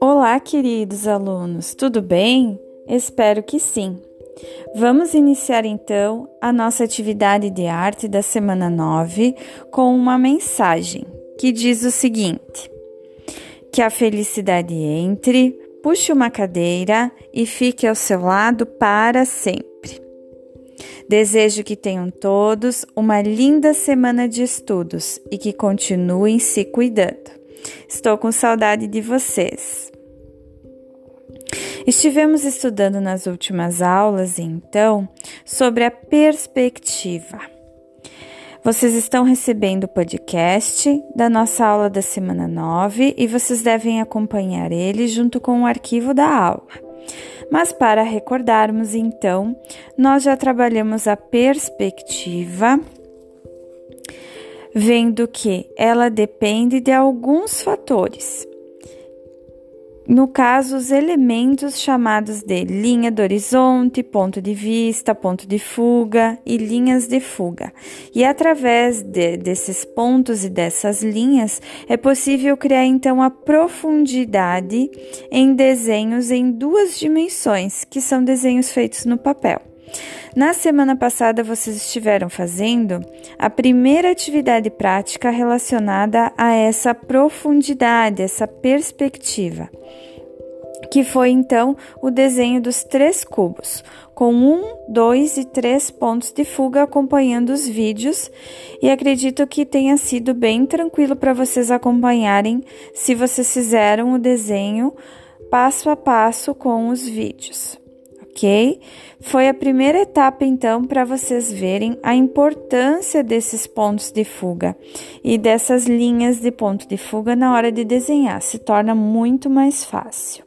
Olá, queridos alunos, tudo bem? Espero que sim. Vamos iniciar então a nossa atividade de arte da semana 9 com uma mensagem que diz o seguinte: Que a felicidade entre, puxe uma cadeira e fique ao seu lado para sempre. Desejo que tenham todos uma linda semana de estudos e que continuem se cuidando. Estou com saudade de vocês. Estivemos estudando nas últimas aulas, então, sobre a perspectiva. Vocês estão recebendo o podcast da nossa aula da semana 9 e vocês devem acompanhar ele junto com o arquivo da aula. Mas para recordarmos, então, nós já trabalhamos a perspectiva, vendo que ela depende de alguns fatores no caso, os elementos chamados de linha do horizonte, ponto de vista, ponto de fuga e linhas de fuga. E através de, desses pontos e dessas linhas é possível criar então a profundidade em desenhos em duas dimensões, que são desenhos feitos no papel. Na semana passada, vocês estiveram fazendo a primeira atividade prática relacionada a essa profundidade, essa perspectiva, que foi então o desenho dos três cubos, com um, dois e três pontos de fuga acompanhando os vídeos, e acredito que tenha sido bem tranquilo para vocês acompanharem se vocês fizeram o desenho passo a passo com os vídeos ok? Foi a primeira etapa, então, para vocês verem a importância desses pontos de fuga e dessas linhas de ponto de fuga na hora de desenhar, se torna muito mais fácil.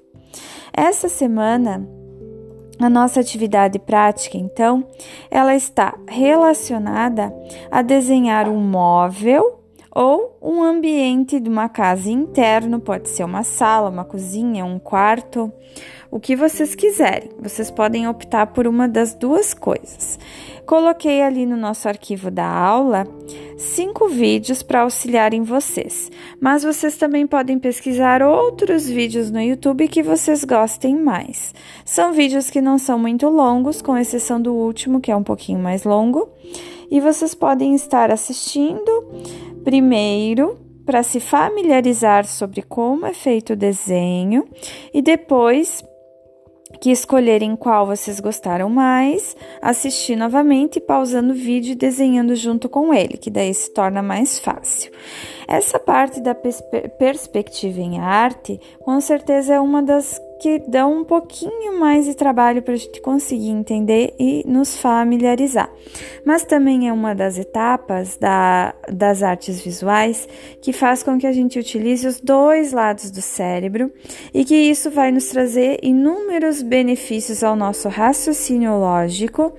Essa semana, a nossa atividade prática, então, ela está relacionada a desenhar um móvel ou um ambiente de uma casa interno, pode ser uma sala, uma cozinha, um quarto, o que vocês quiserem. Vocês podem optar por uma das duas coisas. Coloquei ali no nosso arquivo da aula cinco vídeos para auxiliarem vocês, mas vocês também podem pesquisar outros vídeos no YouTube que vocês gostem mais. São vídeos que não são muito longos, com exceção do último, que é um pouquinho mais longo, e vocês podem estar assistindo primeiro para se familiarizar sobre como é feito o desenho e depois que escolherem qual vocês gostaram mais, assistir novamente, pausando o vídeo e desenhando junto com ele, que daí se torna mais fácil. Essa parte da perspectiva em arte, com certeza é uma das que dão um pouquinho mais de trabalho para a gente conseguir entender e nos familiarizar. Mas também é uma das etapas da, das artes visuais que faz com que a gente utilize os dois lados do cérebro e que isso vai nos trazer inúmeros benefícios ao nosso raciocínio lógico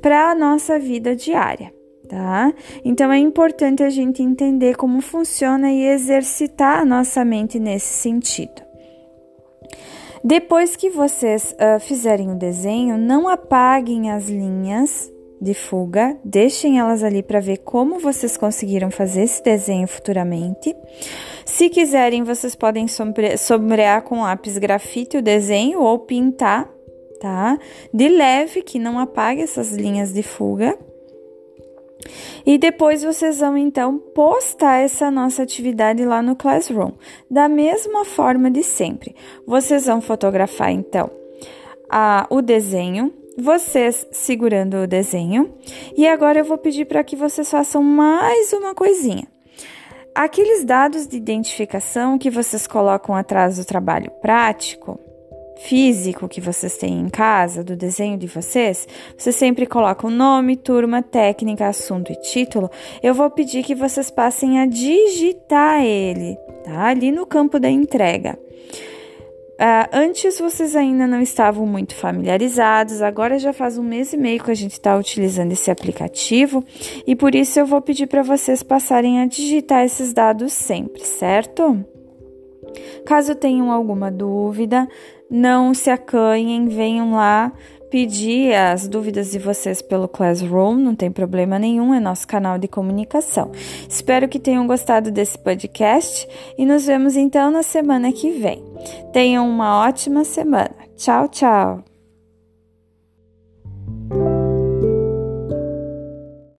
para a nossa vida diária tá? Então é importante a gente entender como funciona e exercitar a nossa mente nesse sentido. Depois que vocês uh, fizerem o desenho, não apaguem as linhas de fuga, deixem elas ali para ver como vocês conseguiram fazer esse desenho futuramente. Se quiserem, vocês podem sombrear com lápis grafite o desenho ou pintar, tá? De leve, que não apague essas linhas de fuga. E depois vocês vão então postar essa nossa atividade lá no Classroom, da mesma forma de sempre. Vocês vão fotografar então a, o desenho, vocês segurando o desenho, e agora eu vou pedir para que vocês façam mais uma coisinha. Aqueles dados de identificação que vocês colocam atrás do trabalho prático, físico que vocês têm em casa, do desenho de vocês, você sempre coloca o nome, turma, técnica, assunto e título. Eu vou pedir que vocês passem a digitar ele, tá? Ali no campo da entrega. Uh, antes vocês ainda não estavam muito familiarizados, agora já faz um mês e meio que a gente está utilizando esse aplicativo e por isso eu vou pedir para vocês passarem a digitar esses dados sempre, certo? Caso tenham alguma dúvida, não se acanhem, venham lá pedir as dúvidas de vocês pelo Classroom, não tem problema nenhum, é nosso canal de comunicação. Espero que tenham gostado desse podcast e nos vemos então na semana que vem. Tenham uma ótima semana. Tchau, tchau!